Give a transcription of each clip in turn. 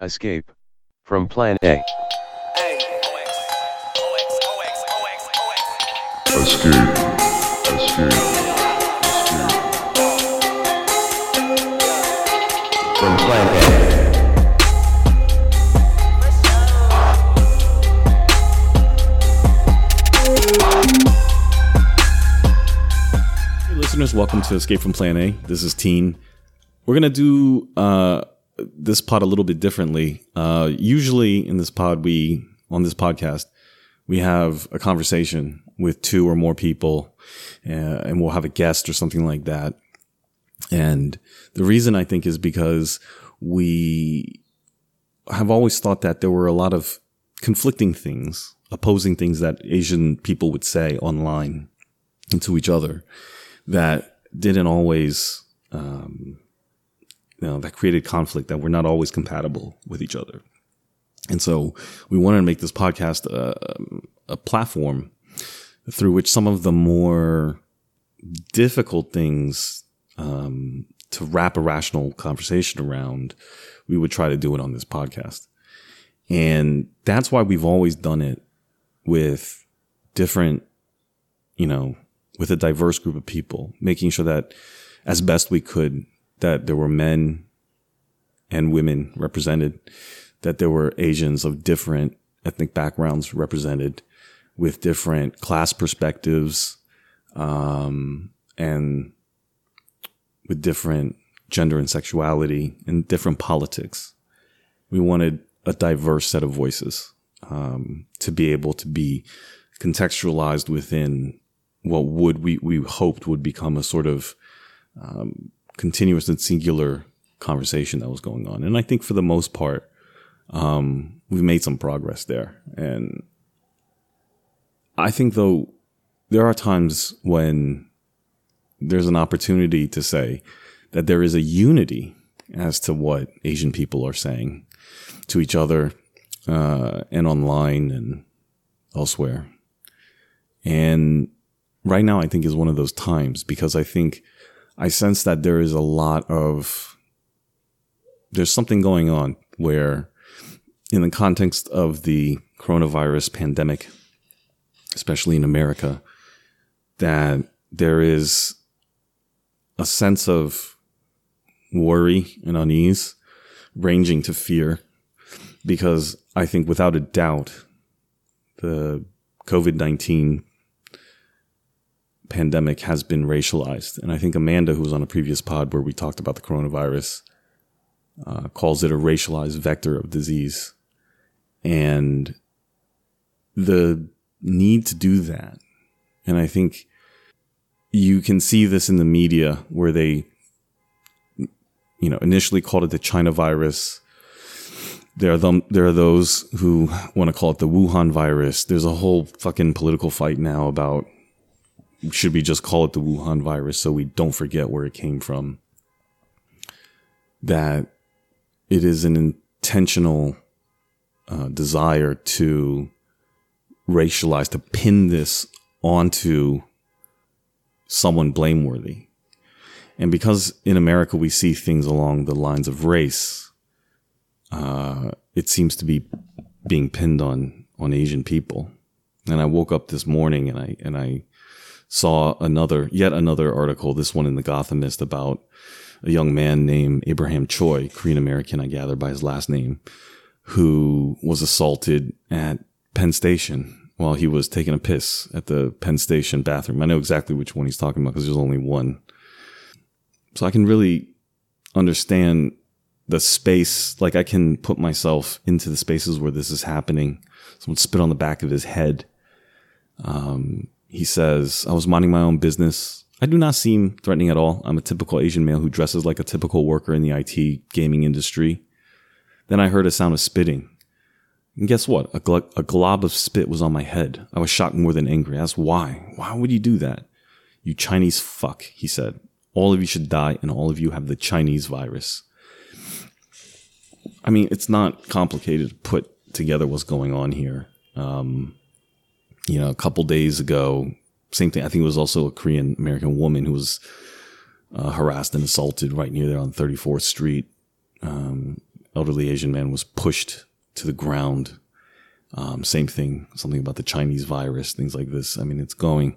Escape from Plan A. Escape. Escape. Escape. From Plan A. Listeners, welcome to Escape from Plan A. This is Teen. We're gonna do uh, this pod a little bit differently. Uh, usually, in this pod, we on this podcast, we have a conversation with two or more people, uh, and we'll have a guest or something like that. And the reason I think is because we have always thought that there were a lot of conflicting things, opposing things that Asian people would say online and to each other that didn't always, um, you know, that created conflict that we're not always compatible with each other. And so we wanted to make this podcast a, a platform through which some of the more difficult things um, to wrap a rational conversation around, we would try to do it on this podcast. And that's why we've always done it with different, you know, with a diverse group of people, making sure that as best we could, that there were men and women represented, that there were Asians of different ethnic backgrounds represented with different class perspectives, um, and with different gender and sexuality and different politics. We wanted a diverse set of voices um, to be able to be contextualized within what would we we hoped would become a sort of um, continuous and singular conversation that was going on. And I think for the most part, um, we've made some progress there. And I think though there are times when there's an opportunity to say that there is a unity as to what Asian people are saying to each other uh, and online and elsewhere. And right now, I think is one of those times because I think I sense that there is a lot of there's something going on where, in the context of the coronavirus pandemic, especially in America, that there is a sense of worry and unease ranging to fear because I think without a doubt the COVID 19 pandemic has been racialized. And I think Amanda, who was on a previous pod where we talked about the coronavirus, uh, calls it a racialized vector of disease. And the need to do that. And I think you can see this in the media where they, you know, initially called it the China virus. There are them, there are those who want to call it the Wuhan virus. There's a whole fucking political fight now about should we just call it the Wuhan virus so we don't forget where it came from? That it is an intentional uh, desire to racialize, to pin this onto someone blameworthy. And because in America we see things along the lines of race, uh, it seems to be being pinned on on Asian people. And I woke up this morning and I and I saw another, yet another article, this one in the Gothamist about a young man named Abraham Choi, Korean American, I gather by his last name, who was assaulted at Penn Station while he was taking a piss at the Penn Station bathroom. I know exactly which one he's talking about because there's only one. So I can really understand the space. Like I can put myself into the spaces where this is happening. Someone spit on the back of his head. Um, he says, I was minding my own business. I do not seem threatening at all. I'm a typical Asian male who dresses like a typical worker in the IT gaming industry. Then I heard a sound of spitting. And guess what? A, gl- a glob of spit was on my head. I was shocked more than angry. I asked why. Why would you do that? You Chinese fuck, he said. All of you should die and all of you have the Chinese virus. I mean, it's not complicated to put together what's going on here. Um, you know, a couple days ago, same thing. I think it was also a Korean American woman who was uh, harassed and assaulted right near there on 34th Street. Um, elderly Asian man was pushed to the ground. Um, same thing, something about the Chinese virus, things like this. I mean, it's going,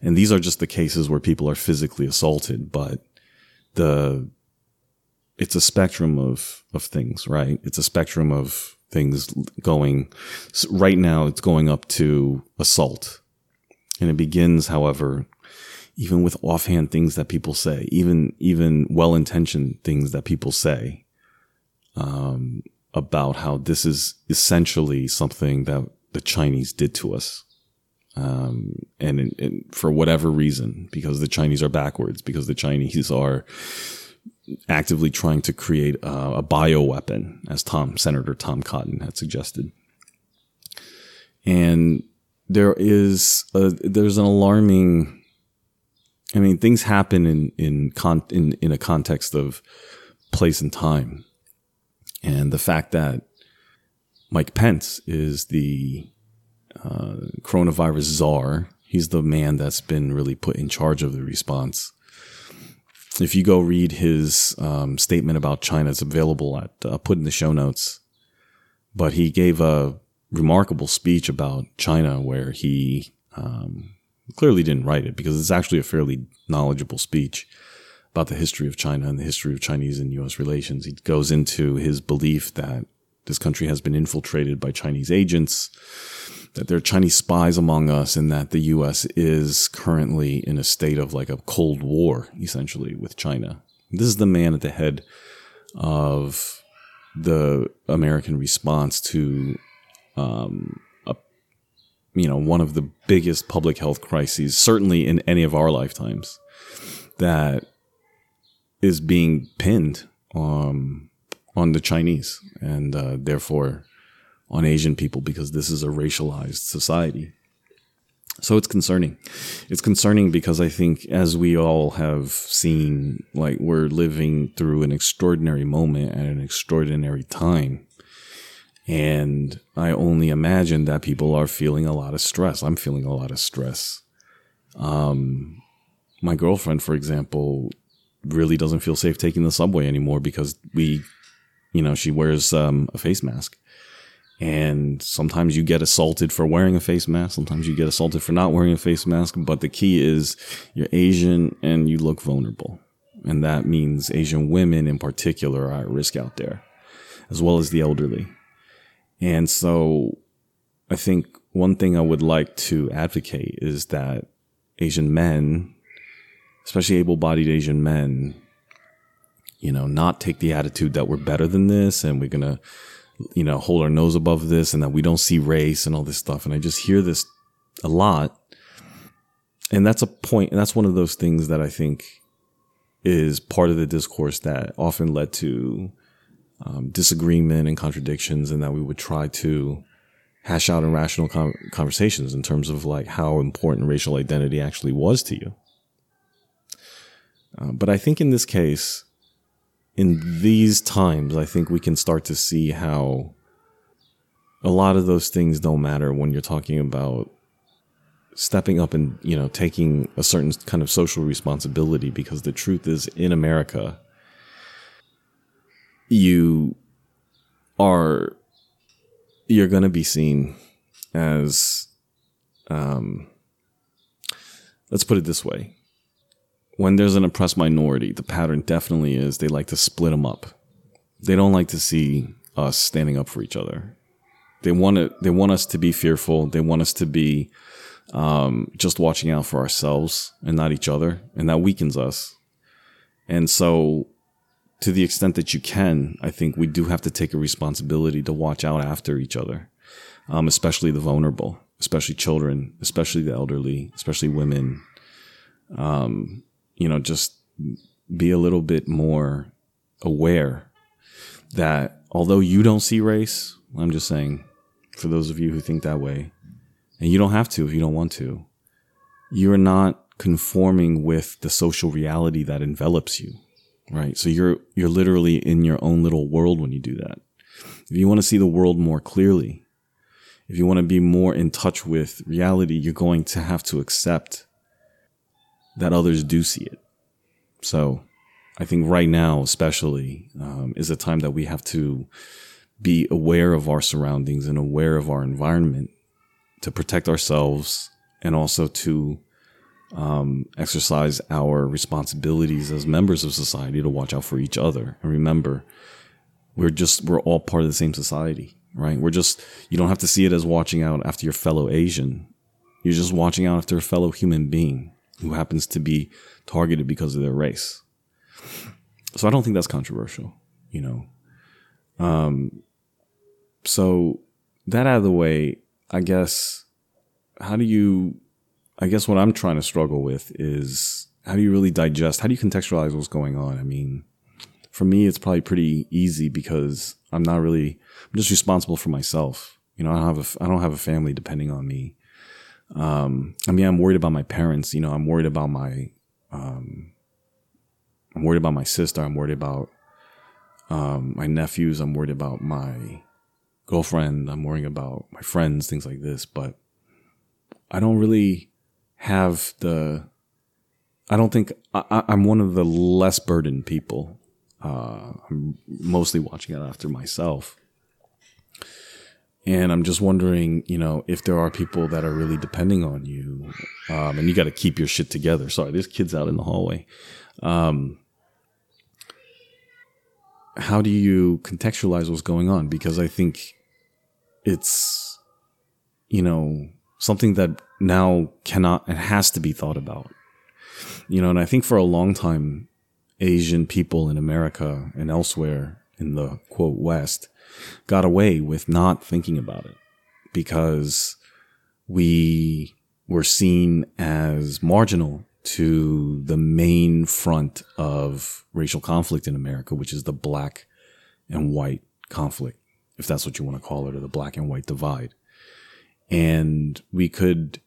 and these are just the cases where people are physically assaulted, but the, it's a spectrum of, of things, right? It's a spectrum of things going. So right now, it's going up to assault. And it begins, however, even with offhand things that people say, even even well intentioned things that people say um, about how this is essentially something that the Chinese did to us. Um, and, and for whatever reason, because the Chinese are backwards, because the Chinese are actively trying to create a, a bioweapon, as Tom Senator Tom Cotton had suggested. And there is a, there's an alarming I mean, things happen in in con- in in a context of place and time, and the fact that Mike Pence is the uh, coronavirus czar. He's the man that's been really put in charge of the response. If you go read his um, statement about China, it's available at uh, put in the show notes. But he gave a remarkable speech about China where he um, clearly didn't write it because it's actually a fairly knowledgeable speech about the history of China and the history of Chinese and U.S. relations. He goes into his belief that this country has been infiltrated by Chinese agents, that there are Chinese spies among us, and that the U.S. is currently in a state of like a Cold War, essentially, with China. This is the man at the head of the American response to um, you know, one of the biggest public health crises, certainly in any of our lifetimes, that is being pinned um, on the Chinese and uh, therefore on Asian people because this is a racialized society. So it's concerning. It's concerning because I think, as we all have seen, like we're living through an extraordinary moment at an extraordinary time and I only imagine that people are feeling a lot of stress. I'm feeling a lot of stress. Um, my girlfriend, for example, really doesn't feel safe taking the subway anymore because we, you know, she wears um, a face mask. And sometimes you get assaulted for wearing a face mask. Sometimes you get assaulted for not wearing a face mask. But the key is you're Asian and you look vulnerable. And that means Asian women in particular are at risk out there, as well as the elderly. And so I think one thing I would like to advocate is that Asian men, especially able bodied Asian men, you know, not take the attitude that we're better than this and we're going to, you know, hold our nose above this and that we don't see race and all this stuff. And I just hear this a lot. And that's a point, and that's one of those things that I think is part of the discourse that often led to um, disagreement and contradictions, and that we would try to hash out in rational com- conversations in terms of like how important racial identity actually was to you. Uh, but I think in this case, in these times, I think we can start to see how a lot of those things don't matter when you're talking about stepping up and you know taking a certain kind of social responsibility because the truth is in america you are you're going to be seen as um let's put it this way when there's an oppressed minority the pattern definitely is they like to split them up. They don't like to see us standing up for each other. They want to they want us to be fearful. They want us to be um, just watching out for ourselves and not each other and that weakens us. And so to the extent that you can, I think we do have to take a responsibility to watch out after each other, um, especially the vulnerable, especially children, especially the elderly, especially women. Um, you know, just be a little bit more aware that although you don't see race, I'm just saying, for those of you who think that way, and you don't have to if you don't want to, you're not conforming with the social reality that envelops you right? So you're you're literally in your own little world when you do that. If you want to see the world more clearly, if you want to be more in touch with reality, you're going to have to accept that others do see it. So I think right now, especially, um, is a time that we have to be aware of our surroundings and aware of our environment to protect ourselves and also to um, exercise our responsibilities as members of society to watch out for each other. And remember, we're just, we're all part of the same society, right? We're just, you don't have to see it as watching out after your fellow Asian. You're just watching out after a fellow human being who happens to be targeted because of their race. So I don't think that's controversial, you know. Um, so that out of the way, I guess, how do you, I guess what I'm trying to struggle with is how do you really digest, how do you contextualize what's going on? I mean, for me, it's probably pretty easy because I'm not really, I'm just responsible for myself. You know, I don't have a, I don't have a family depending on me. Um, I mean, I'm worried about my parents. You know, I'm worried about my, um, I'm worried about my sister. I'm worried about, um, my nephews. I'm worried about my girlfriend. I'm worrying about my friends, things like this. But I don't really have the, I don't think I, I'm one of the less burdened people. Uh, I'm mostly watching it after myself. And I'm just wondering, you know, if there are people that are really depending on you, um, and you got to keep your shit together. Sorry, there's kids out in the hallway. Um, how do you contextualize what's going on? Because I think it's, you know, something that now cannot and has to be thought about. You know, and I think for a long time, Asian people in America and elsewhere in the quote West got away with not thinking about it because we were seen as marginal to the main front of racial conflict in America, which is the black and white conflict, if that's what you want to call it, or the black and white divide. And we could,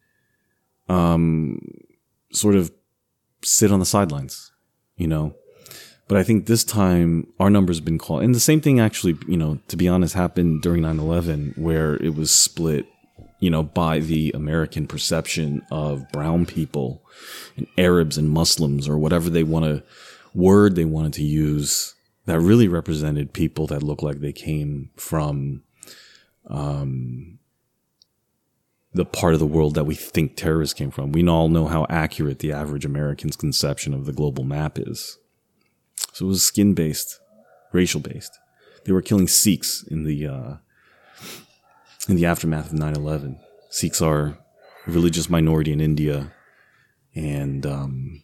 um, sort of sit on the sidelines, you know, but I think this time our number's been called. And the same thing actually, you know, to be honest, happened during 9 11, where it was split, you know, by the American perception of brown people and Arabs and Muslims or whatever they want to, word they wanted to use that really represented people that looked like they came from, um, the part of the world that we think terrorists came from. We all know how accurate the average American's conception of the global map is. So it was skin based, racial based. They were killing Sikhs in the uh, in the aftermath of 9/11. Sikhs are a religious minority in India, and um,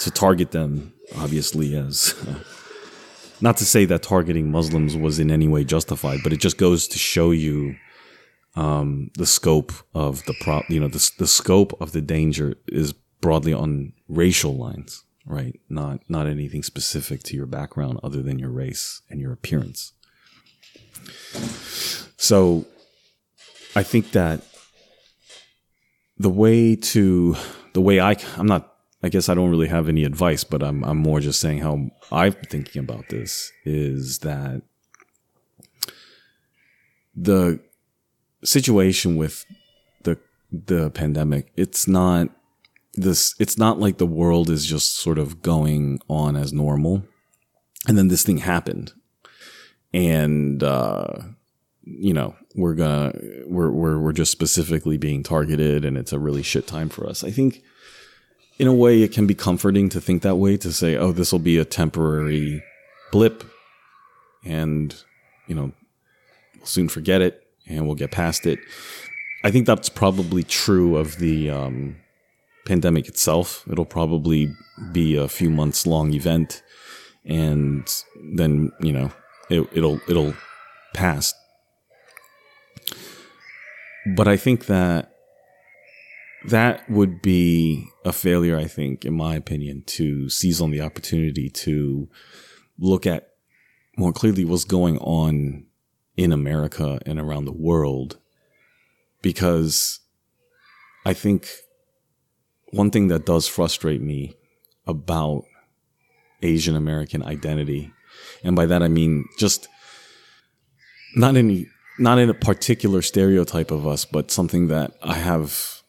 to target them, obviously, as not to say that targeting Muslims was in any way justified, but it just goes to show you um, the scope of the pro. You know, the the scope of the danger is broadly on racial lines right? Not not anything specific to your background other than your race and your appearance. So I think that the way to the way I I'm not I guess I don't really have any advice, but I'm I'm more just saying how I'm thinking about this is that the situation with the the pandemic, it's not this it's not like the world is just sort of going on as normal. And then this thing happened. And uh you know we're gonna we're we're we're just specifically being targeted and it's a really shit time for us. I think in a way it can be comforting to think that way to say oh this will be a temporary blip and you know we'll soon forget it and we'll get past it. I think that's probably true of the um pandemic itself. It'll probably be a few months long event, and then you know it, it'll it'll pass. But I think that that would be a failure. I think, in my opinion, to seize on the opportunity to look at more clearly what's going on in America and around the world, because I think one thing that does frustrate me about Asian American identity, and by that I mean just not any not in a particular stereotype of us, but something that I have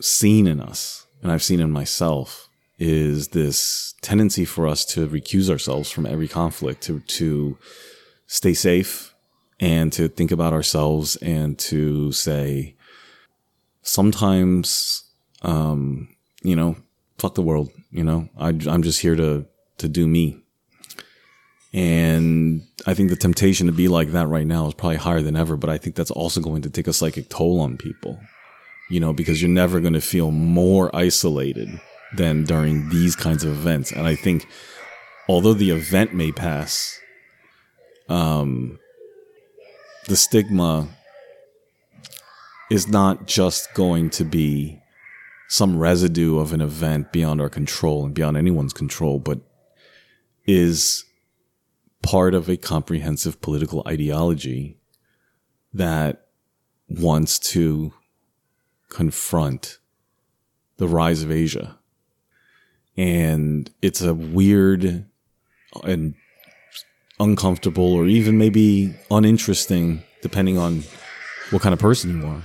seen in us and I've seen in myself is this tendency for us to recuse ourselves from every conflict, to to stay safe and to think about ourselves and to say sometimes um, you know, fuck the world, you know. I I'm just here to to do me. And I think the temptation to be like that right now is probably higher than ever, but I think that's also going to take a psychic toll on people. You know, because you're never going to feel more isolated than during these kinds of events. And I think although the event may pass, um, the stigma is not just going to be some residue of an event beyond our control and beyond anyone's control, but is part of a comprehensive political ideology that wants to confront the rise of Asia. And it's a weird and uncomfortable or even maybe uninteresting, depending on what kind of person you are.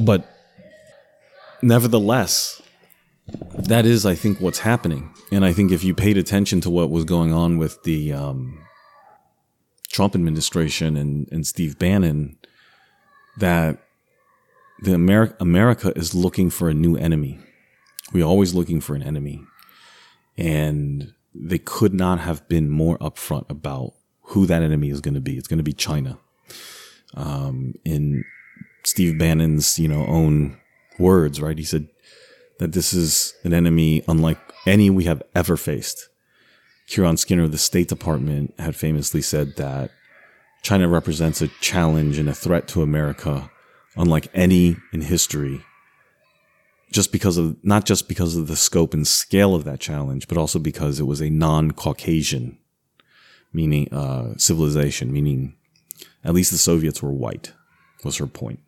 But nevertheless, that is, I think, what's happening. And I think if you paid attention to what was going on with the um, Trump administration and, and Steve Bannon, that the America, America is looking for a new enemy. We're always looking for an enemy. And they could not have been more upfront about who that enemy is going to be. It's going to be China. Um, in Steve Bannon's, you know, own words, right? He said that this is an enemy unlike any we have ever faced. Kiron Skinner of the State Department had famously said that China represents a challenge and a threat to America unlike any in history just because of not just because of the scope and scale of that challenge, but also because it was a non-Caucasian, meaning uh, civilization, meaning at least the Soviets were white, was her point.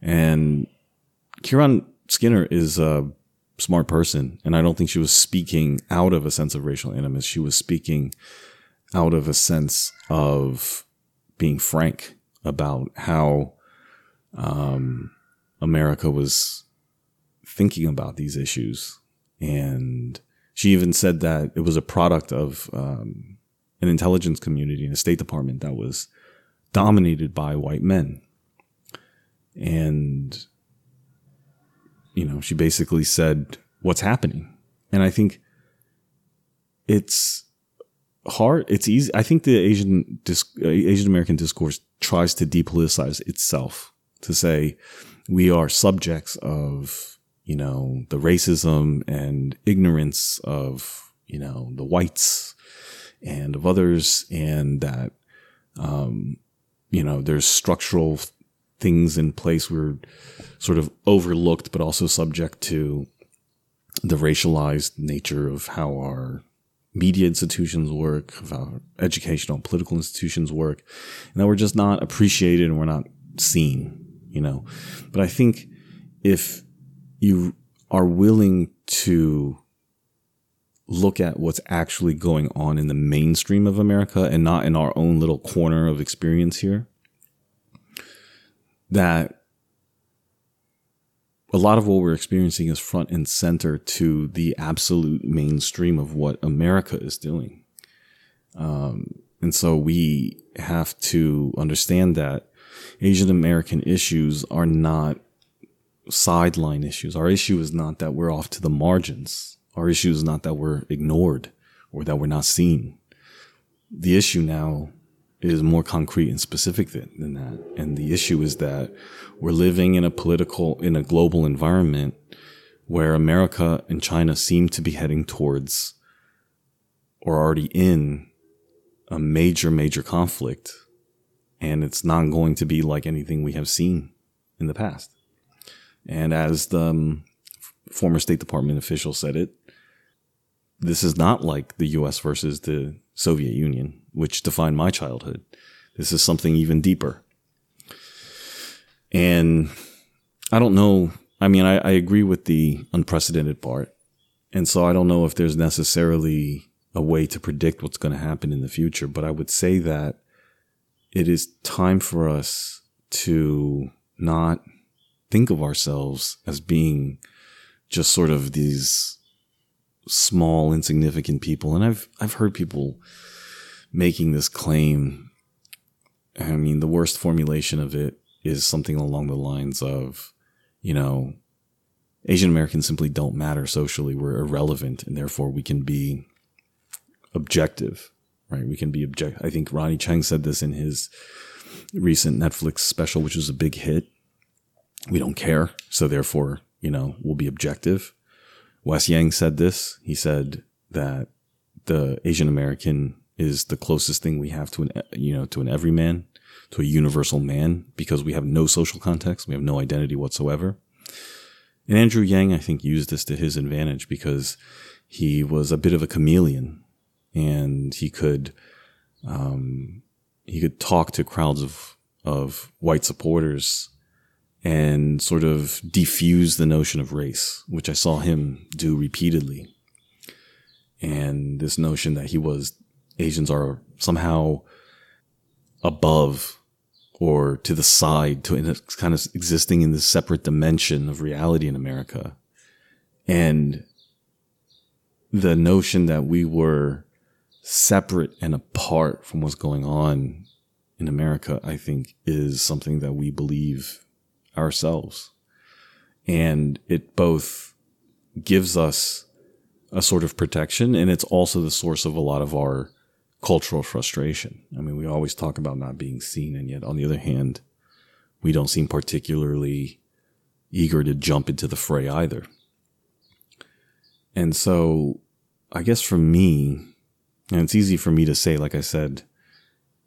And Kiron Skinner is a smart person, and I don't think she was speaking out of a sense of racial animus. She was speaking out of a sense of being frank about how um, America was thinking about these issues. And she even said that it was a product of um, an intelligence community and a State Department that was dominated by white men. And, you know, she basically said, What's happening? And I think it's hard. It's easy. I think the Asian Asian American discourse tries to depoliticize itself to say we are subjects of you know the racism and ignorance of you know the whites and of others, and that um, you know there's structural things in place we're sort of overlooked, but also subject to the racialized nature of how our media institutions work, of how educational and political institutions work, and that we're just not appreciated and we're not seen, you know. But I think if you are willing to look at what's actually going on in the mainstream of America and not in our own little corner of experience here, that a lot of what we're experiencing is front and center to the absolute mainstream of what America is doing. Um, and so we have to understand that Asian American issues are not sideline issues. Our issue is not that we're off to the margins. Our issue is not that we're ignored or that we're not seen. The issue now is more concrete and specific than, than that. And the issue is that we're living in a political, in a global environment where America and China seem to be heading towards or already in a major, major conflict. And it's not going to be like anything we have seen in the past. And as the um, former State Department official said it, this is not like the US versus the Soviet Union, which defined my childhood. This is something even deeper. And I don't know. I mean, I, I agree with the unprecedented part. And so I don't know if there's necessarily a way to predict what's going to happen in the future, but I would say that it is time for us to not think of ourselves as being just sort of these small, insignificant people. And I've, I've heard people making this claim. I mean, the worst formulation of it is something along the lines of, you know, Asian Americans simply don't matter socially. We're irrelevant and therefore we can be objective, right? We can be object. I think Ronnie Chieng said this in his recent Netflix special, which was a big hit. We don't care. So therefore, you know, we'll be objective. Wes Yang said this. He said that the Asian American is the closest thing we have to an, you know, to an everyman, to a universal man, because we have no social context. We have no identity whatsoever. And Andrew Yang, I think, used this to his advantage because he was a bit of a chameleon and he could, um, he could talk to crowds of, of white supporters and sort of defuse the notion of race, which I saw him do repeatedly. And this notion that he was Asians are somehow above or to the side to kind of existing in this separate dimension of reality in America. And the notion that we were separate and apart from what's going on in America, I think is something that we believe ourselves. And it both gives us a sort of protection and it's also the source of a lot of our cultural frustration. I mean, we always talk about not being seen, and yet on the other hand, we don't seem particularly eager to jump into the fray either. And so I guess for me, and it's easy for me to say, like I said,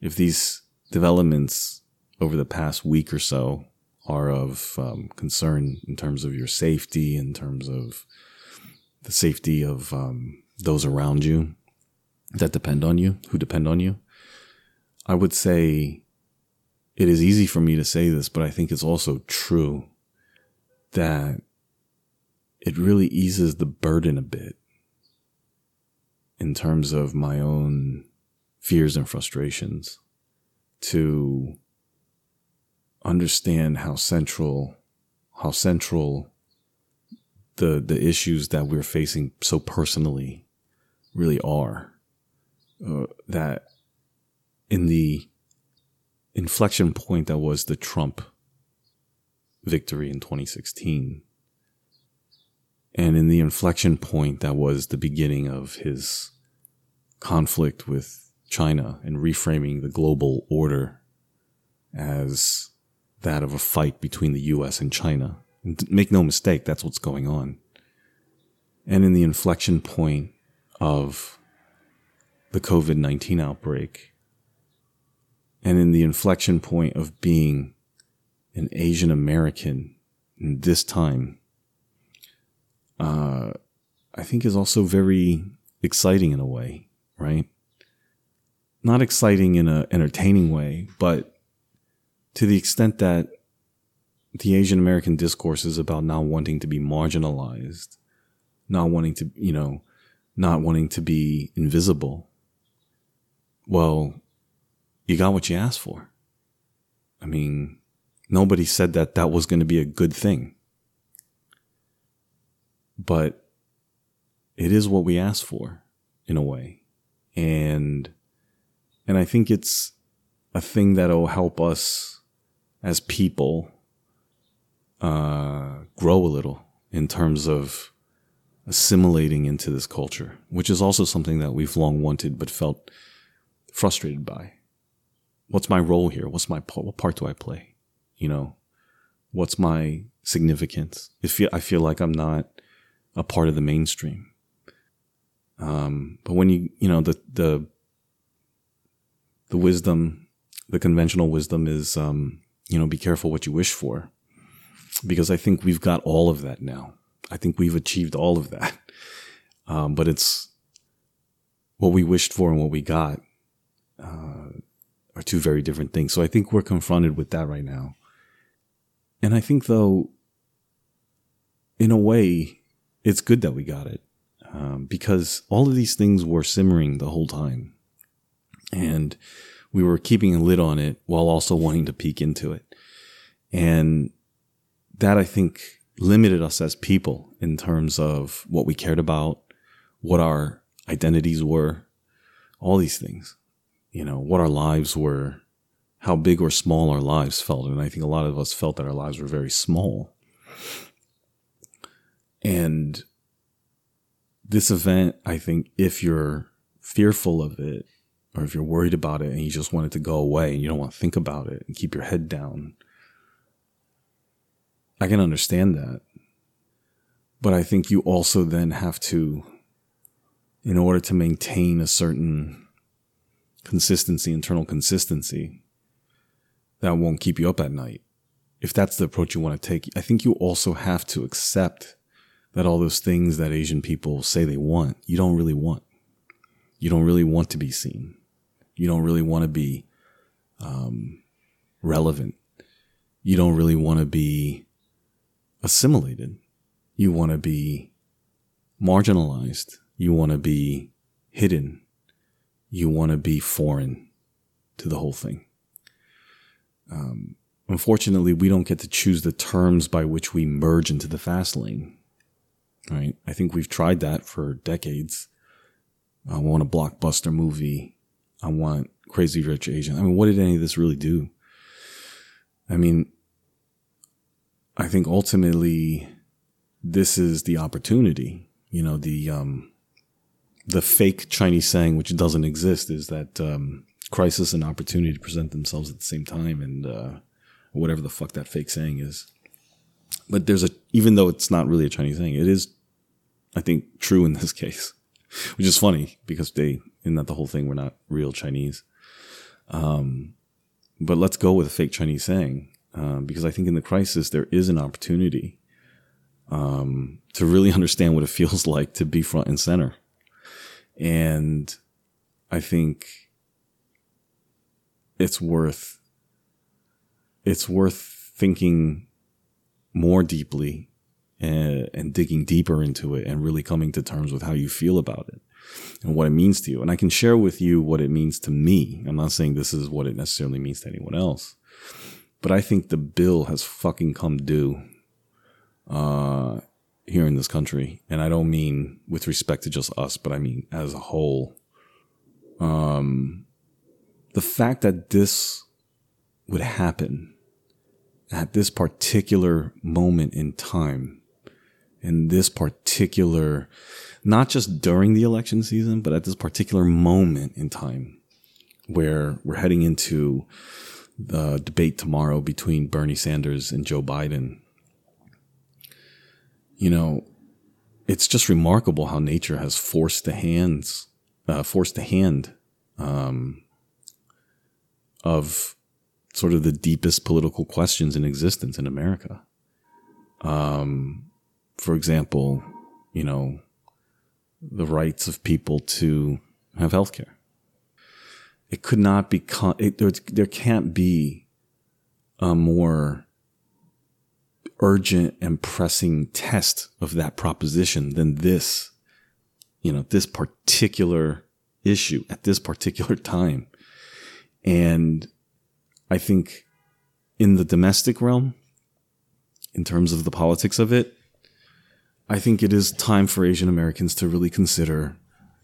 if these developments over the past week or so are of um, concern in terms of your safety, in terms of the safety of um, those around you, that depend on you, who depend on you. I would say it is easy for me to say this, but I think it's also true that it really eases the burden a bit in terms of my own fears and frustrations to understand how central how central the the issues that we're facing so personally really are uh, that in the inflection point that was the Trump victory in 2016, and in the inflection point that was the beginning of his conflict with China and reframing the global order as that of a fight between the US and China. And make no mistake, that's what's going on. And in the inflection point of the COVID 19 outbreak and in the inflection point of being an Asian American in this time, uh, I think is also very exciting in a way, right? Not exciting in an entertaining way, but to the extent that the Asian American discourse is about not wanting to be marginalized, not wanting to, you know, not wanting to be invisible, well, you got what you asked for. I mean, nobody said that that was going to be a good thing. But it is what we asked for in a way. And, and I think it's a thing that'll help us as people, uh, grow a little in terms of assimilating into this culture, which is also something that we've long wanted but felt frustrated by. What's my role here? What's my part? what part do I play? You know, what's my significance? I feel I feel like I'm not a part of the mainstream. Um, but when you you know the the the wisdom, the conventional wisdom is um, you know be careful what you wish for, because I think we've got all of that now. I think we've achieved all of that, um, but it's what we wished for and what we got uh, are two very different things. So I think we're confronted with that right now. And I think, though, in a way, it's good that we got it um, because all of these things were simmering the whole time. And we were keeping a lid on it while also wanting to peek into it. And that, I think, limited us as people in terms of what we cared about, what our identities were, all these things, you know, what our lives were, how big or small our lives felt. And I think a lot of us felt that our lives were very small. And this event, I think, if you're fearful of it, or if you're worried about it and you just want it to go away and you don't want to think about it and keep your head down, I can understand that. But I think you also then have to, in order to maintain a certain consistency, internal consistency, that won't keep you up at night. If that's the approach you want to take, I think you also have to accept that all those things that Asian people say they want, you don't really want. You don't really want to be seen. You don't really want to be um, relevant. You don't really want to be assimilated. You want to be marginalized. You want to be hidden. You want to be foreign to the whole thing. Um, unfortunately, we don't get to choose the terms by which we merge into the fast lane. Right? I think we've tried that for decades. I want a blockbuster movie. I want Crazy Rich Asian. I mean, what did any of this really do? I mean, I think ultimately this is the opportunity. You know, the um, the fake Chinese saying, which doesn't exist, is that um, crisis and opportunity present themselves at the same time, and uh, whatever the fuck that fake saying is. But there's a, even though it's not really a Chinese saying, it is, I think, true in this case, which is funny because they, in that the whole thing, were not real Chinese. Um, but let's go with a fake Chinese saying, um, because I think in the crisis there is an opportunity um, to really understand what it feels like to be front and center, and I think it's worth it's worth thinking more deeply and, and, digging deeper into it and really coming to terms with how you feel about it and what it means to you. And I can share with you what it means to me. I'm not saying this is what it necessarily means to anyone else, but I think the bill has fucking come due uh, here in this country. And I don't mean with respect to just us, but I mean as a whole. Um, the fact that this would happen at this particular moment in time, in this particular, not just during the election season, but at this particular moment in time where we're heading into the debate tomorrow between Bernie Sanders and Joe Biden. You know, it's just remarkable how nature has forced the hands, uh, forced the hand, um, of sort of the deepest political questions in existence in America. Um, for example, you know, the rights of people to have health care. It could not be, con- it, there, there can't be a more urgent and pressing test of that proposition than this, you know, this particular issue at this particular time. And I think in the domestic realm, in terms of the politics of it, I think it is time for Asian Americans to really consider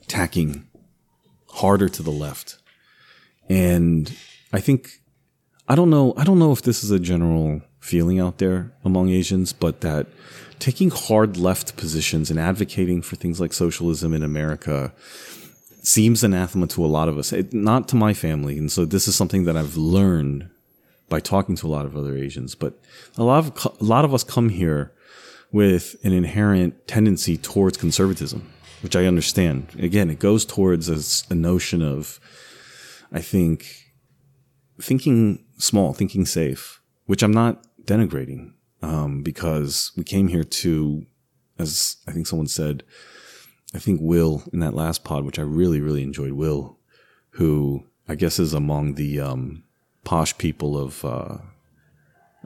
tacking harder to the left. And I think, I don't know, I don't know if this is a general feeling out there among Asians, but that taking hard left positions and advocating for things like socialism in America seems anathema to a lot of us, it, not to my family. And so this is something that I've learned by talking to a lot of other Asians. But a lot of a lot of us come here with an inherent tendency towards conservatism, which I understand. Again, it goes towards a, a notion of, I think, thinking small, thinking safe, which I'm not denigrating, um, because we came here to, as I think someone said, I think Will in that last pod, which I really, really enjoyed, Will, who I guess is among the um, posh people of uh,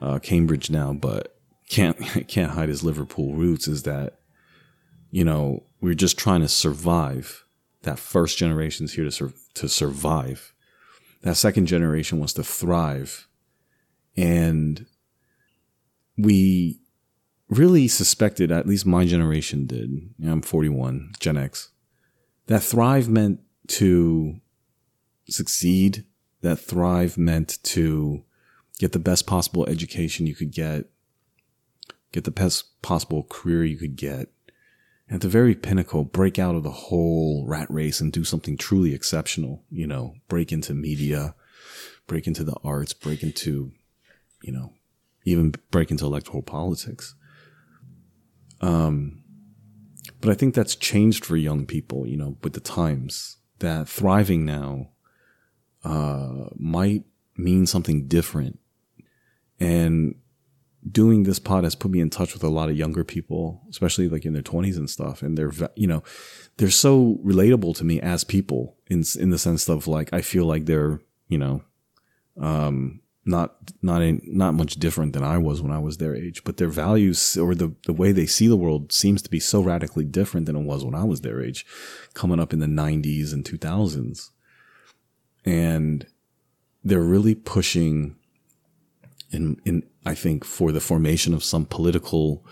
uh, Cambridge now, but can't can't hide his Liverpool roots. Is that you know we're just trying to survive. That first generation's here to sur- to survive. That second generation wants to thrive, and we really suspected, at least my generation did. I'm 41, Gen X. that thrive meant to succeed, that thrive meant to get the best possible education you could get, get the best possible career you could get. At the very pinnacle, break out of the whole rat race and do something truly exceptional, you know, break into media, break into the arts, break into, you know, even break into electoral politics. Um, but I think that's changed for young people, you know, with the times that thriving now, uh, might mean something different. And doing this pod has put me in touch with a lot of younger people, especially like in their twenties and stuff. And they're, you know, they're so relatable to me as people in, in the sense of like, I feel like they're, you know, um, not not in, not much different than I was when I was their age, but their values or the the way they see the world seems to be so radically different than it was when I was their age, coming up in the 90s and 2000s. And they're really pushing in in I think for the formation of some political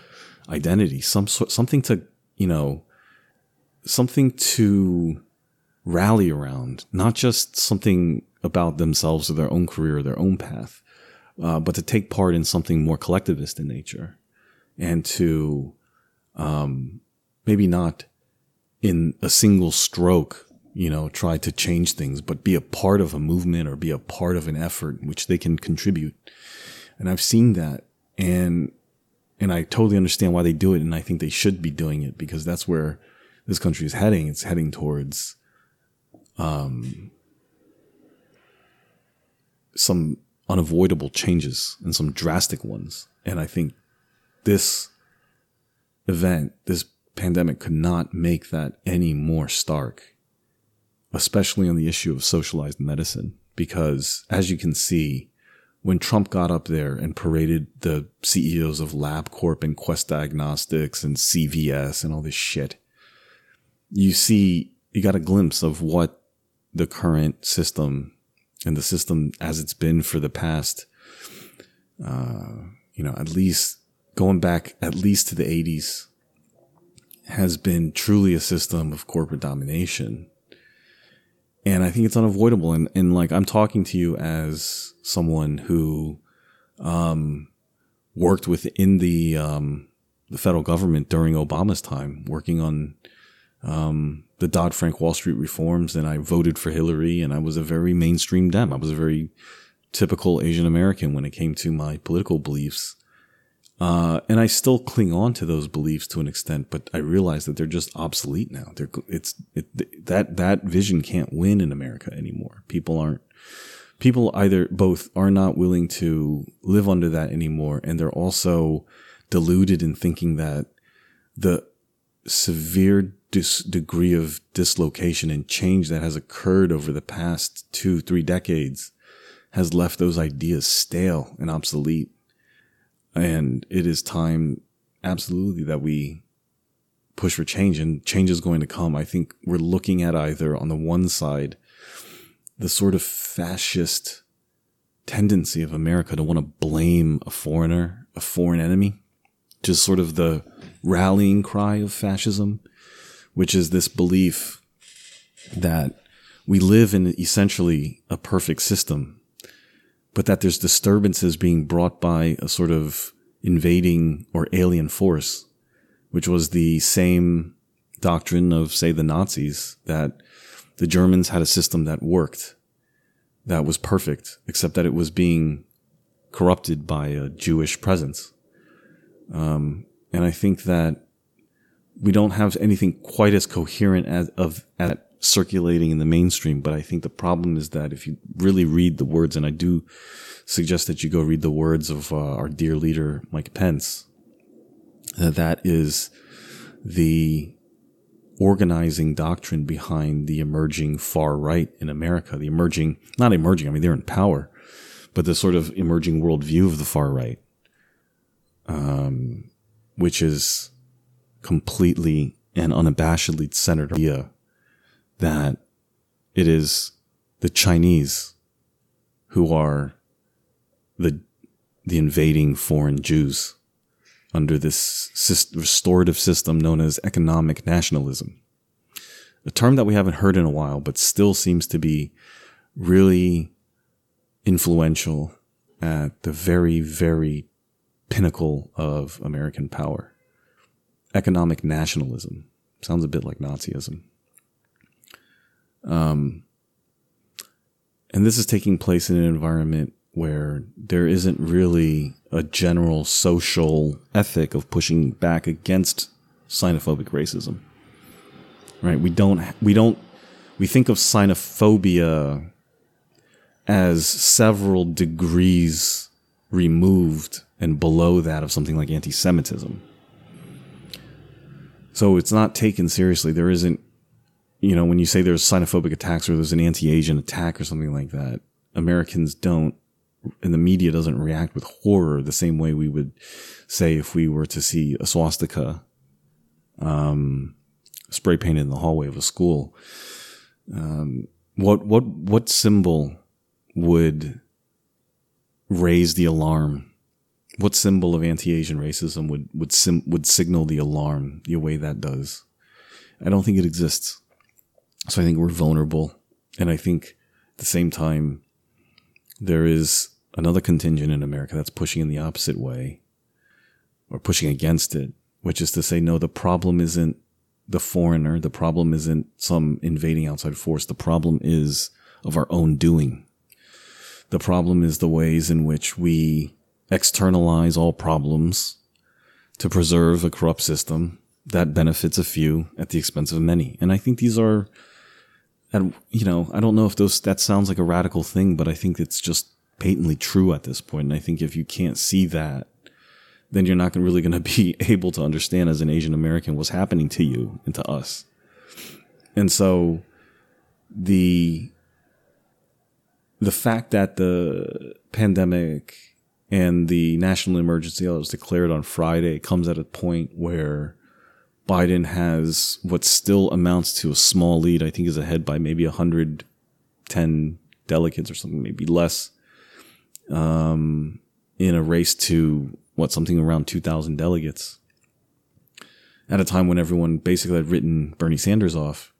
identity, some sort something to, you know, something to rally around, not just something about themselves or their own career or their own path, uh, but to take part in something more collectivist in nature and to um, maybe not in a single stroke, you know, try to change things, but be a part of a movement or be a part of an effort in which they can contribute. And I've seen that and and I totally understand why they do it and I think they should be doing it because that's where this country is heading. It's heading towards um some unavoidable changes and some drastic ones. And I think this event, this pandemic could not make that any more stark, especially on the issue of socialized medicine. Because as you can see, when Trump got up there and paraded the CEOs of LabCorp and Quest Diagnostics and CVS and all this shit, you see, you got a glimpse of what the current system and the system as it's been for the past, uh, you know, at least going back at least to the 80s has been truly a system of corporate domination. And I think it's unavoidable. And, and like, I'm talking to you as someone who, um, worked within the, um, the federal government during Obama's time, working on, um, the Dodd Frank Wall Street reforms, and I voted for Hillary, and I was a very mainstream Dem. I was a very typical Asian American when it came to my political beliefs. Uh, and I still cling on to those beliefs to an extent, but I realize that they're just obsolete now. They're, it's, it, that, that vision can't win in America anymore. People aren't, people either both are not willing to live under that anymore, and they're also deluded in thinking that the severe degree of dislocation and change that has occurred over the past two, three decades has left those ideas stale and obsolete. And it is time, absolutely, that we push for change and change is going to come. I think we're looking at either on the one side, the sort of fascist tendency of America to want to blame a foreigner, a foreign enemy, just sort of the rallying cry of fascism which is this belief that we live in essentially a perfect system, but that there's disturbances being brought by a sort of invading or alien force, which was the same doctrine of, say, the Nazis, that the Germans had a system that worked, that was perfect, except that it was being corrupted by a Jewish presence. Um, and I think that we don't have anything quite as coherent as of at circulating in the mainstream. But I think the problem is that if you really read the words, and I do suggest that you go read the words of uh, our dear leader Mike Pence, that that is the organizing doctrine behind the emerging far right in America. The emerging, not emerging, I mean they're in power, but the sort of emerging worldview of the far right, um, which is completely and unabashedly centered idea that it is the Chinese who are the the invading foreign Jews under this restorative system known as economic nationalism. a term that we haven't heard in a while, but still seems to be really influential at the very, very pinnacle of American power. Economic nationalism. Sounds a bit like Nazism. Um, and this is taking place in an environment where there isn't really a general social ethic of pushing back against xenophobic racism. Right? We don't, we don't, we think of xenophobia as several degrees removed and below that of something like anti Semitism. So it's not taken seriously. There isn't, you know, when you say there's xenophobic attacks or there's an anti Asian attack or something like that, Americans don't, and the media doesn't react with horror the same way we would say if we were to see a swastika um, spray painted in the hallway of a school. Um, what what what symbol would raise the alarm? What symbol of anti-Asian racism would would sim- would signal the alarm the way that does? I don't think it exists. So I think we're vulnerable, and I think at the same time there is another contingent in America that's pushing in the opposite way, or pushing against it, which is to say, no, the problem isn't the foreigner. The problem isn't some invading outside force. The problem is of our own doing. The problem is the ways in which we externalize all problems to preserve a corrupt system that benefits a few at the expense of many. And I think these are, and you know, I don't know if those that sounds like a radical thing, but I think it's just patently true at this point. And I think if you can't see that, then you're not really going to be able to understand as an Asian American what's happening to you and to us. And so the the fact that the pandemic and the national emergency that was declared on Friday comes at a point where Biden has what still amounts to a small lead. I think is ahead by maybe 110 delegates or something, maybe less, um, in a race to what something around 2,000 delegates at a time when everyone basically had written Bernie Sanders off.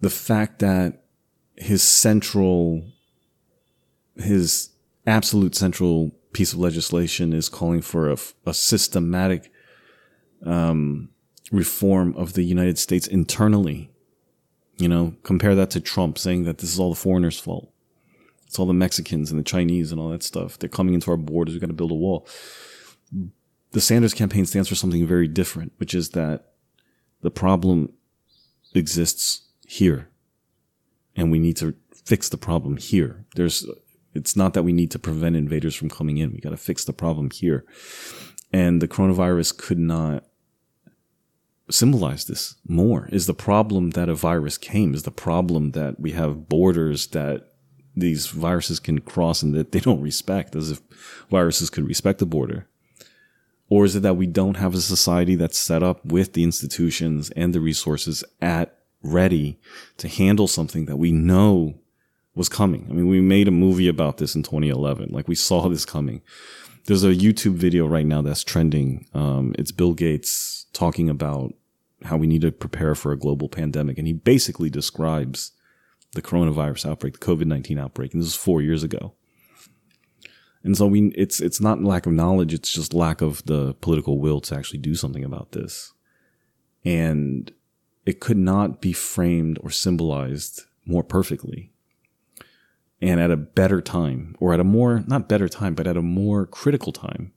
The fact that his central, his absolute central piece of legislation is calling for a, a systematic um, reform of the United States internally. You know, compare that to Trump saying that this is all the foreigners' fault. It's all the Mexicans and the Chinese and all that stuff. They're coming into our borders. We've got to build a wall. The Sanders campaign stands for something very different, which is that the problem exists here and we need to fix the problem here. There's, it's not that we need to prevent invaders from coming in. We got to fix the problem here. And the coronavirus could not symbolize this more. Is the problem that a virus came? Is the problem that we have borders that these viruses can cross and that they don't respect as if viruses could respect the border? Or is it that we don't have a society that's set up with the institutions and the resources at ready to handle something that we know was coming. I mean, we made a movie about this in 2011. Like we saw this coming. There's a YouTube video right now that's trending. Um, it's Bill Gates talking about how we need to prepare for a global pandemic. And he basically describes the coronavirus outbreak, the COVID-19 outbreak. And this is four years ago. And so we, it's, it's not lack of knowledge. It's just lack of the political will to actually do something about this. And it could not be framed or symbolized more perfectly and at a better time or at a more not better time but at a more critical time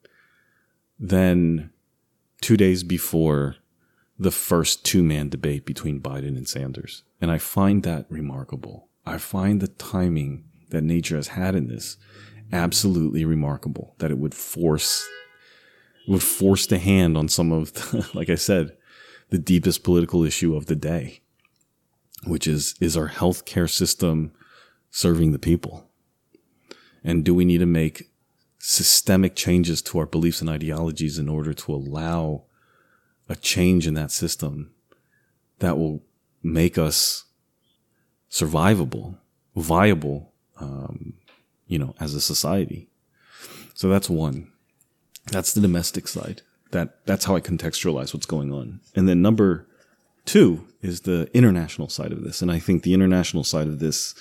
than two days before the first two-man debate between biden and sanders. And i find that remarkable. I find the timing that nature has had in this absolutely remarkable that it would force would force the hand on some of the, like i said the deepest political issue of the day, which is, is our healthcare system serving the people? And do we need to make systemic changes to our beliefs and ideologies in order to allow a change in that system that will make us survivable, viable, um, you know, as a society? So that's one. That's the domestic side that that's how I contextualize what's going on. And then number two is the international side of this. And I think the international side of this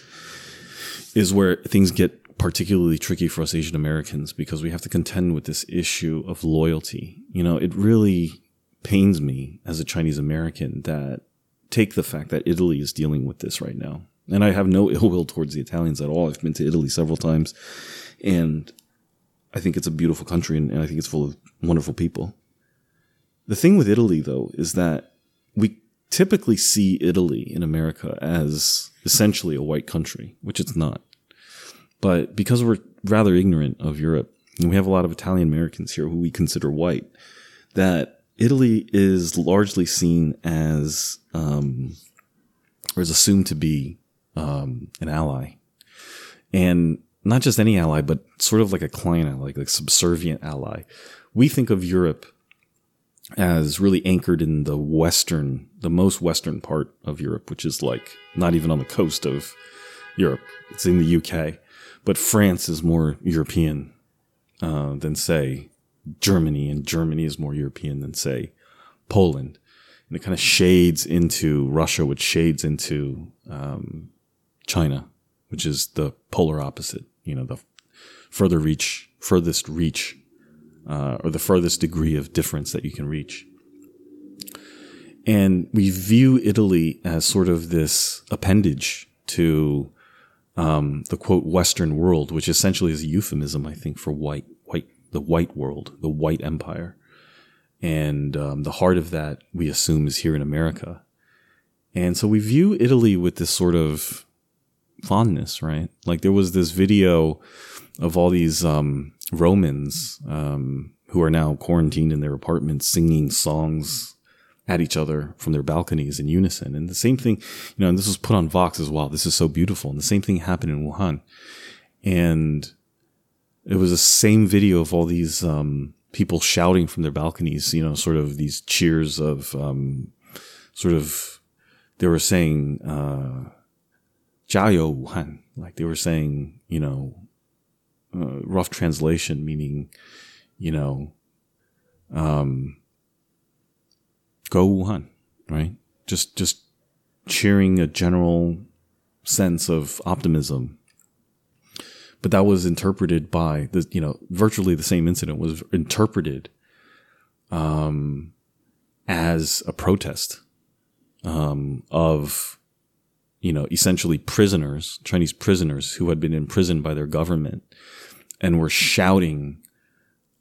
is where things get particularly tricky for us Asian Americans because we have to contend with this issue of loyalty. You know, it really pains me as a Chinese American that take the fact that Italy is dealing with this right now. And I have no ill will towards the Italians at all. I've been to Italy several times and I think it's a beautiful country and, and I think it's full of wonderful people. The thing with Italy though is that we typically see Italy in America as essentially a white country, which it's not. But because we're rather ignorant of Europe, and we have a lot of Italian Americans here who we consider white, that Italy is largely seen as, um, or is assumed to be um, an ally. And not just any ally, but sort of like a client ally, like a subservient ally. We think of Europe as really anchored in the western, the most western part of Europe, which is like not even on the coast of Europe. It's in the UK, but France is more European uh, than say Germany, and Germany is more European than say Poland. And it kind of shades into Russia, which shades into um, China, which is the polar opposite. You know, the further reach, furthest reach uh, or the furthest degree of difference that you can reach. And we view Italy as sort of this appendage to um, the quote Western world, which essentially is a euphemism, I think, for white, white, the white world, the white empire. And um, the heart of that we assume is here in America. And so we view Italy with this sort of fondness, right? Like there was this video of all these um, Romans um, who are now quarantined in their apartments singing songs at each other from their balconies in unison. And the same thing, you know, and this was put on Vox as well. This is so beautiful. And the same thing happened in Wuhan. And it was the same video of all these um, people shouting from their balconies, you know, sort of these cheers of um, sort of, they were saying, uh, Jiayou Wuhan. Like they were saying, you know, uh, rough translation, meaning, you know, um, go Wuhan, right? Just, just cheering a general sense of optimism. But that was interpreted by the, you know, virtually the same incident was interpreted, um, as a protest, um, of, you know, essentially prisoners, Chinese prisoners who had been imprisoned by their government and were shouting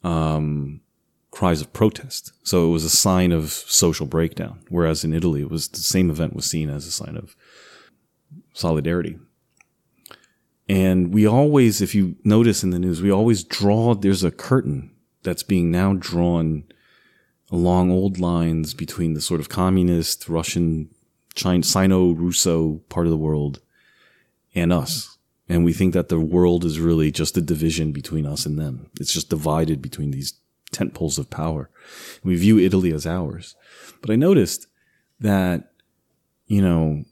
um, cries of protest. So it was a sign of social breakdown. Whereas in Italy, it was the same event was seen as a sign of solidarity. And we always, if you notice in the news, we always draw, there's a curtain that's being now drawn along old lines between the sort of communist, Russian, China, Sino-Russo part of the world and us and we think that the world is really just a division between us and them. It's just divided between these tent poles of power. We view Italy as ours. But I noticed that, you know,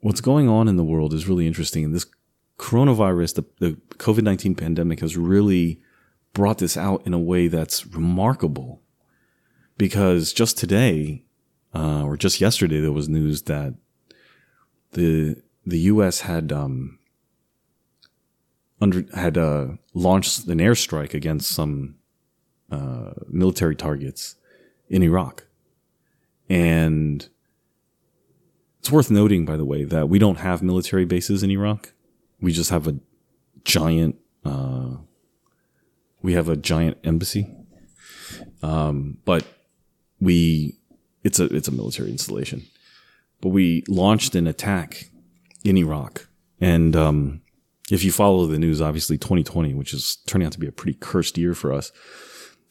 what's going on in the world is really interesting. And this coronavirus, the, the COVID 19 pandemic has really brought this out in a way that's remarkable. Because just today, uh, or just yesterday, there was news that the the U.S. had um, under, had uh, launched an airstrike against some uh, military targets in Iraq. And it's worth noting, by the way, that we don't have military bases in Iraq. We just have a giant, uh, we have a giant embassy. Um, but we, it's a, it's a military installation. But we launched an attack in Iraq and, um, if you follow the news, obviously 2020, which is turning out to be a pretty cursed year for us,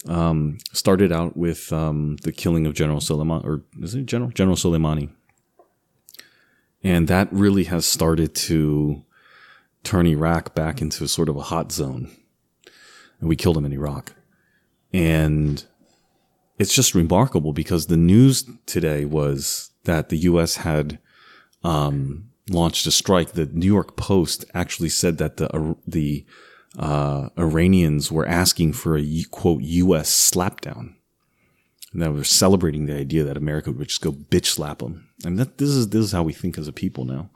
um, started out with um, the killing of General Soleimani, or is it General General Soleimani, and that really has started to turn Iraq back into sort of a hot zone. And we killed him in Iraq, and it's just remarkable because the news today was that the U.S. had um, launched a strike, the New York Post actually said that the uh, the uh, Iranians were asking for a quote U.S. slapdown. And that we're celebrating the idea that America would just go bitch slap them. And that this is this is how we think as a people now.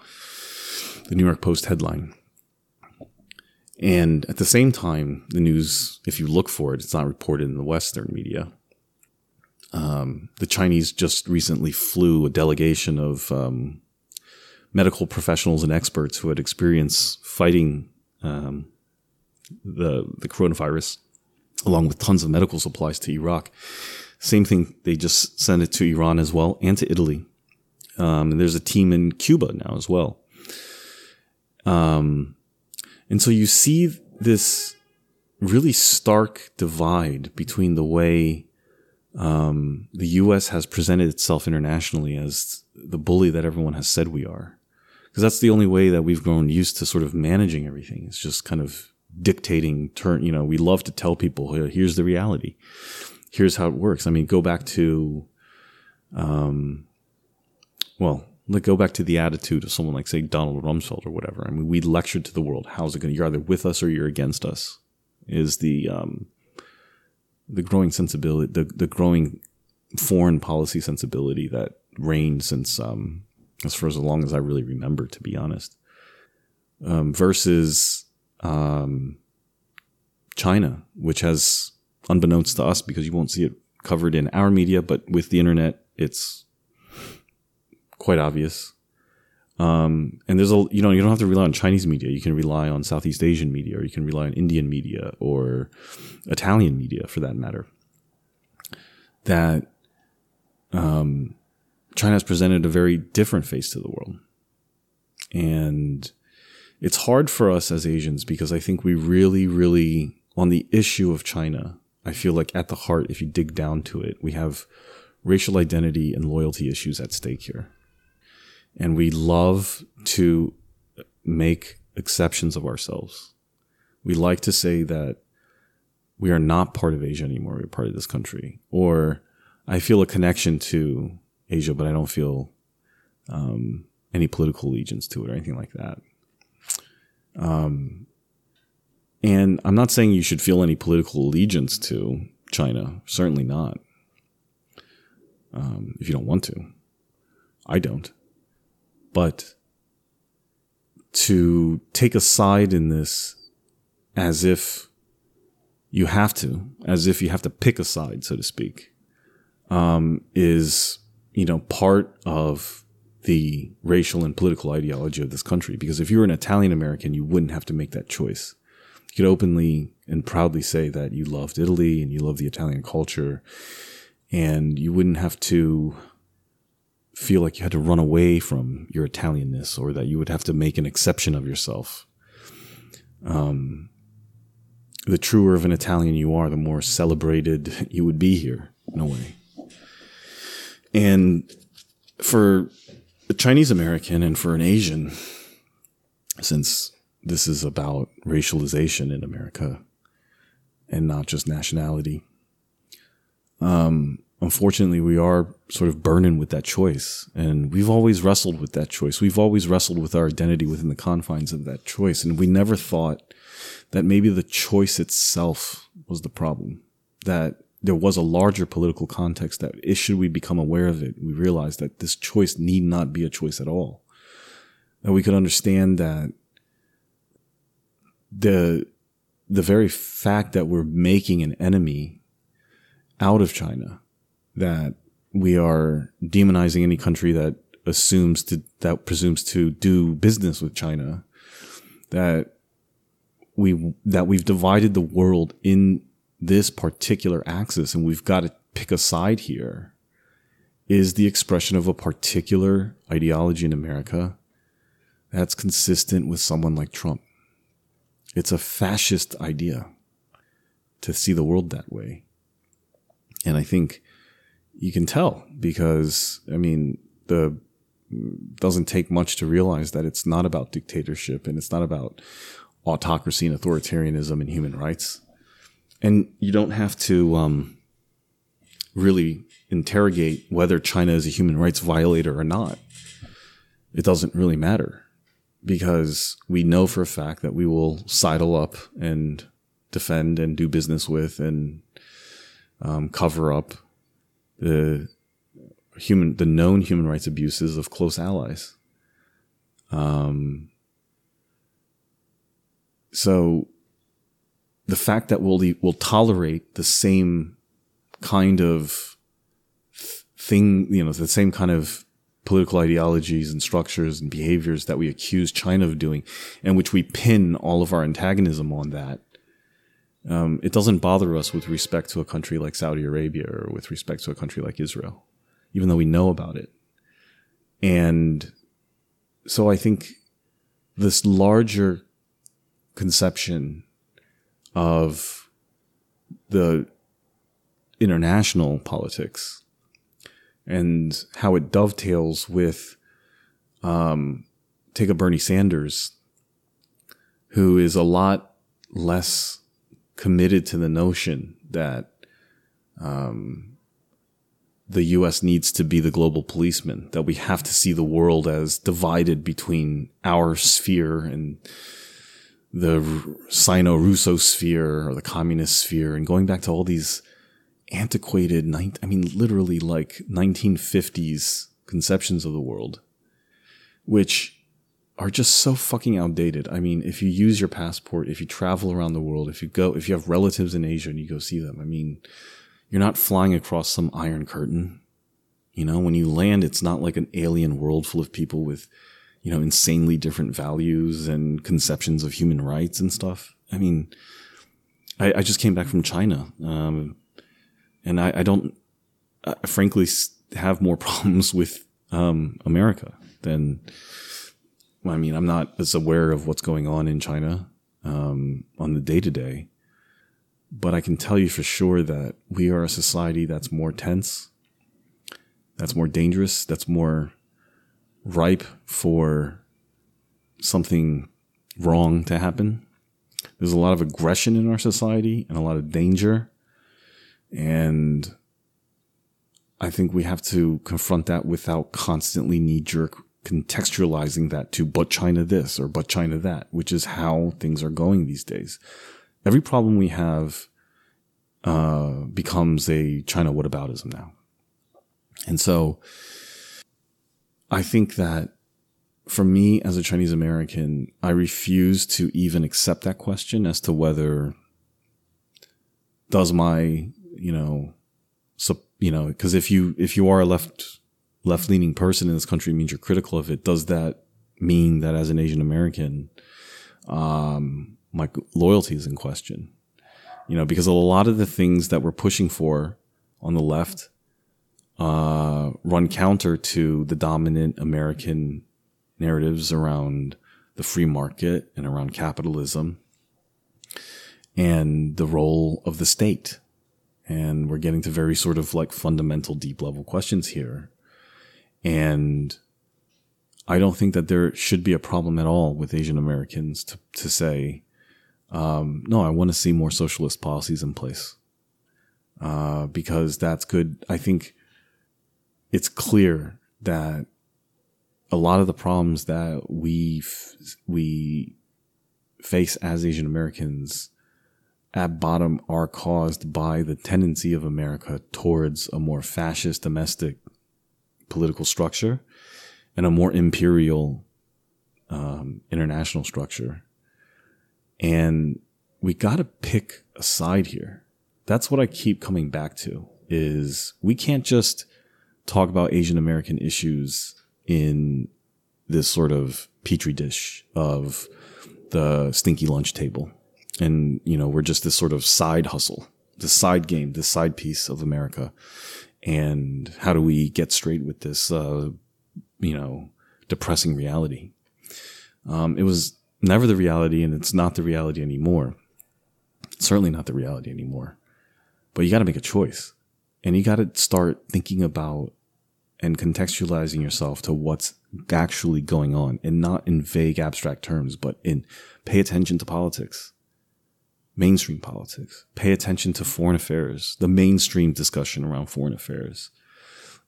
The New York Post headline. And at the same time, the news, if you look for it, it's not reported in the Western media. Um, the Chinese just recently flew a delegation of um, medical professionals and experts who had experience fighting um, the the coronavirus, along with tons of medical supplies to Iraq. Same thing, they just sent it to Iran as well and to Italy. Um, and there's a team in Cuba now as well. Um, and so you see this really stark divide between the way um, the U.S. has presented itself internationally as the bully that everyone has said we are. Because that's the only way that we've grown used to sort of managing everything. It's just kind of dictating turn. You know, we love to tell people, here's the reality. Here's how it works. I mean, go back to, um, well, go back to the attitude of someone like say Donald Rumsfeld or whatever. I mean, we lectured to the world. How's it going? You're either with us or you're against us. Is the um, the growing sensibility, the the growing foreign policy sensibility that reigned since um, as for as long as I really remember, to be honest. Um, versus um, China, which has, unbeknownst to us, because you won't see it covered in our media, but with the internet, it's quite obvious. Um, and there's a, you know, you don't have to rely on Chinese media. You can rely on Southeast Asian media, or you can rely on Indian media, or Italian media for that matter. That um, China has presented a very different face to the world. And it's hard for us as Asians because I think we really, really, on the issue of China, I feel like at the heart, if you dig down to it, we have racial identity and loyalty issues at stake here and we love to make exceptions of ourselves. We like to say that we are not part of Asia anymore. We're part of this country. Or I feel a connection to Asia, but I don't feel um, any political allegiance to it or anything like that. Um, and I'm not saying you should feel any political allegiance to China. Certainly not. Um, if you don't want to. I don't. But to take a side in this as if you have to, as if you have to pick a side, so to speak, um, is, you know, part of the racial and political ideology of this country. Because if you were an Italian American, you wouldn't have to make that choice. You could openly and proudly say that you loved Italy and you love the Italian culture, and you wouldn't have to feel like you had to run away from your Italianness or that you would have to make an exception of yourself. Um, the truer of an Italian you are, the more celebrated you would be here. No way. And for a Chinese American and for an Asian, since this is about racialization in America and not just nationality, um, unfortunately, we are sort of burdened with that choice. And we've always wrestled with that choice. We've always wrestled with our identity within the confines of that choice. And we never thought that maybe the choice itself was the problem, that there was a larger political context that should we become aware of it, we realized that this choice need not be a choice at all. That we could understand that the the very fact that we're making an enemy out of China that we are demonizing any country that assumes to that presumes to do business with China that we that we've divided the world in this particular axis and we've got to pick a side here is the expression of a particular ideology in America that's consistent with someone like Trump. It's a fascist idea to see the world that way. And I think you can tell because I mean the doesn't take much to realize that it's not about dictatorship and it's not about autocracy and authoritarianism and human rights. And you don't have to um, really interrogate whether China is a human rights violator or not. It doesn't really matter because we know for a fact that we will sidle up and defend and do business with and um, cover up the human the known human rights abuses of close allies. Um, so the fact that we'll we'll tolerate the same kind of thing, you know, the same kind of political ideologies and structures and behaviors that we accuse China of doing, and which we pin all of our antagonism on that. Um, it doesn't bother us with respect to a country like Saudi Arabia or with respect to a country like Israel, even though we know about it. And so I think this larger conception of the international politics and how it dovetails with um, take a Bernie Sanders, who is a lot less committed to the notion that um, the U.S. needs to be the global policeman, that we have to see the world as divided between our sphere and the Sino-Russo sphere or the communist sphere, and going back to all these antiquated, I mean, literally like 1950s conceptions of the world, which are just so fucking outdated. I mean, if you use your passport, if you travel around the world, if you go, if you have relatives in Asia and you go see them, I mean, you're not flying across some iron curtain. You know, when you land, it's not like an alien world full of people with, you know, insanely different values and conceptions of human rights and stuff. I mean, I, I just came back from China. Um, and I, I don't, uh, frankly, have more problems with um, America than. I mean, I'm not as aware of what's going on in China um, on the day to day, but I can tell you for sure that we are a society that's more tense, that's more dangerous, that's more ripe for something wrong to happen. There's a lot of aggression in our society and a lot of danger. And I think we have to confront that without constantly knee jerk contextualizing that to but China this or but China that, which is how things are going these days. Every problem we have uh, becomes a China whataboutism now. And so I think that for me as a Chinese American, I refuse to even accept that question as to whether does my you know, so you know, because if you if you are a left left leaning person in this country, means you're critical of it. Does that mean that as an Asian American, um, my loyalty is in question? You know, because a lot of the things that we're pushing for on the left uh, run counter to the dominant American narratives around the free market and around capitalism and the role of the state and we're getting to very sort of like fundamental deep level questions here. And I don't think that there should be a problem at all with Asian Americans to, to say, um, no, I want to see more socialist policies in place. Uh, because that's good. I think it's clear that a lot of the problems that we, f- we face as Asian Americans at bottom are caused by the tendency of America towards a more fascist domestic political structure and a more imperial um, international structure. And we got to pick a side here. That's what I keep coming back to is we can't just talk about Asian American issues in this sort of petri dish of the stinky lunch table and you know we're just this sort of side hustle the side game the side piece of america and how do we get straight with this uh, you know depressing reality? Um, it was never the reality and it's not the reality anymore. It's certainly not the reality anymore. But you got to make a choice and you got to start thinking about and contextualizing yourself to what's actually going on and not in vague abstract terms but in pay attention to politics mainstream politics. Pay attention to foreign affairs, the mainstream discussion around foreign affairs.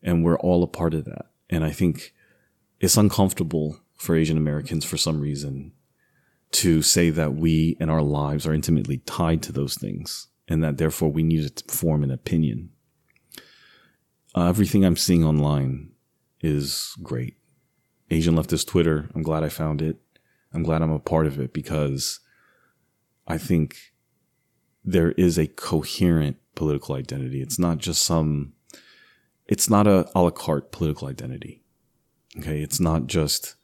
And we're all a part of that. And I think it's uncomfortable for Asian Americans for some reason to say that we and our lives are intimately tied to those things and that therefore we need to form an opinion. uh, everything I'm seeing online is great. Asian leftist Twitter. I'm glad I found it. I'm glad I'm a part of it because I think there is a coherent political identity. It's not just some, it's not a a la carte political identity. Okay. It's not just,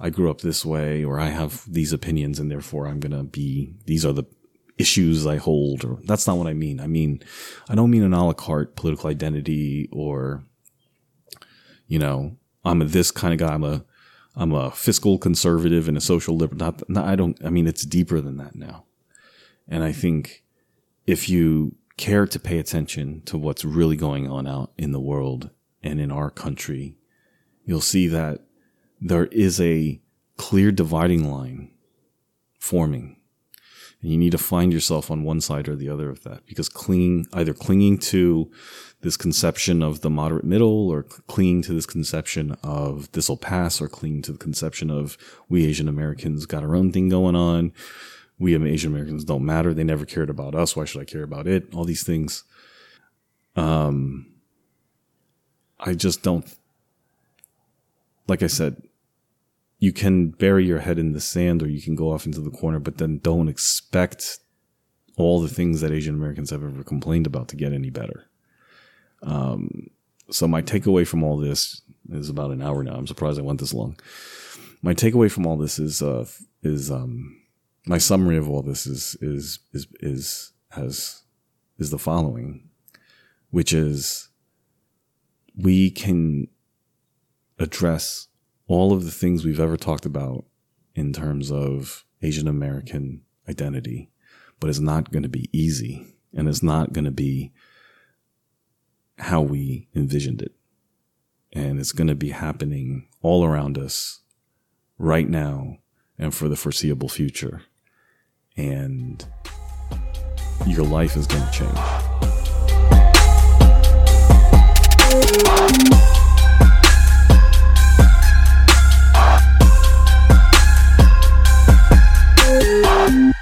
I grew up this way or I have these opinions and therefore I'm going to be, these are the issues I hold or that's not what I mean. I mean, I don't mean an a la carte political identity or, you know, I'm a this kind of guy. I'm a, I'm a fiscal conservative and a social liberal. Not, not, I don't, I mean, it's deeper than that now. And I think if you care to pay attention to what's really going on out in the world and in our country, you'll see that there is a clear dividing line forming. And you need to find yourself on one side or the other of that because clinging, either clinging to this conception of the moderate middle or clinging to this conception of this will pass or clinging to the conception of we Asian Americans got our own thing going on. We Asian Americans don't matter. They never cared about us. Why should I care about it? All these things. Um, I just don't, like I said, you can bury your head in the sand or you can go off into the corner, but then don't expect all the things that Asian Americans have ever complained about to get any better. Um, so my takeaway from all this is about an hour now. I'm surprised I went this long. My takeaway from all this is uh, is um, my summary of all this is is is is has is the following, which is we can address all of the things we've ever talked about in terms of Asian American identity, but it's not going to be easy and it's not going to be how we envisioned it. And it's going to be happening all around us right now and for the foreseeable future and your life is going to change. Thank you.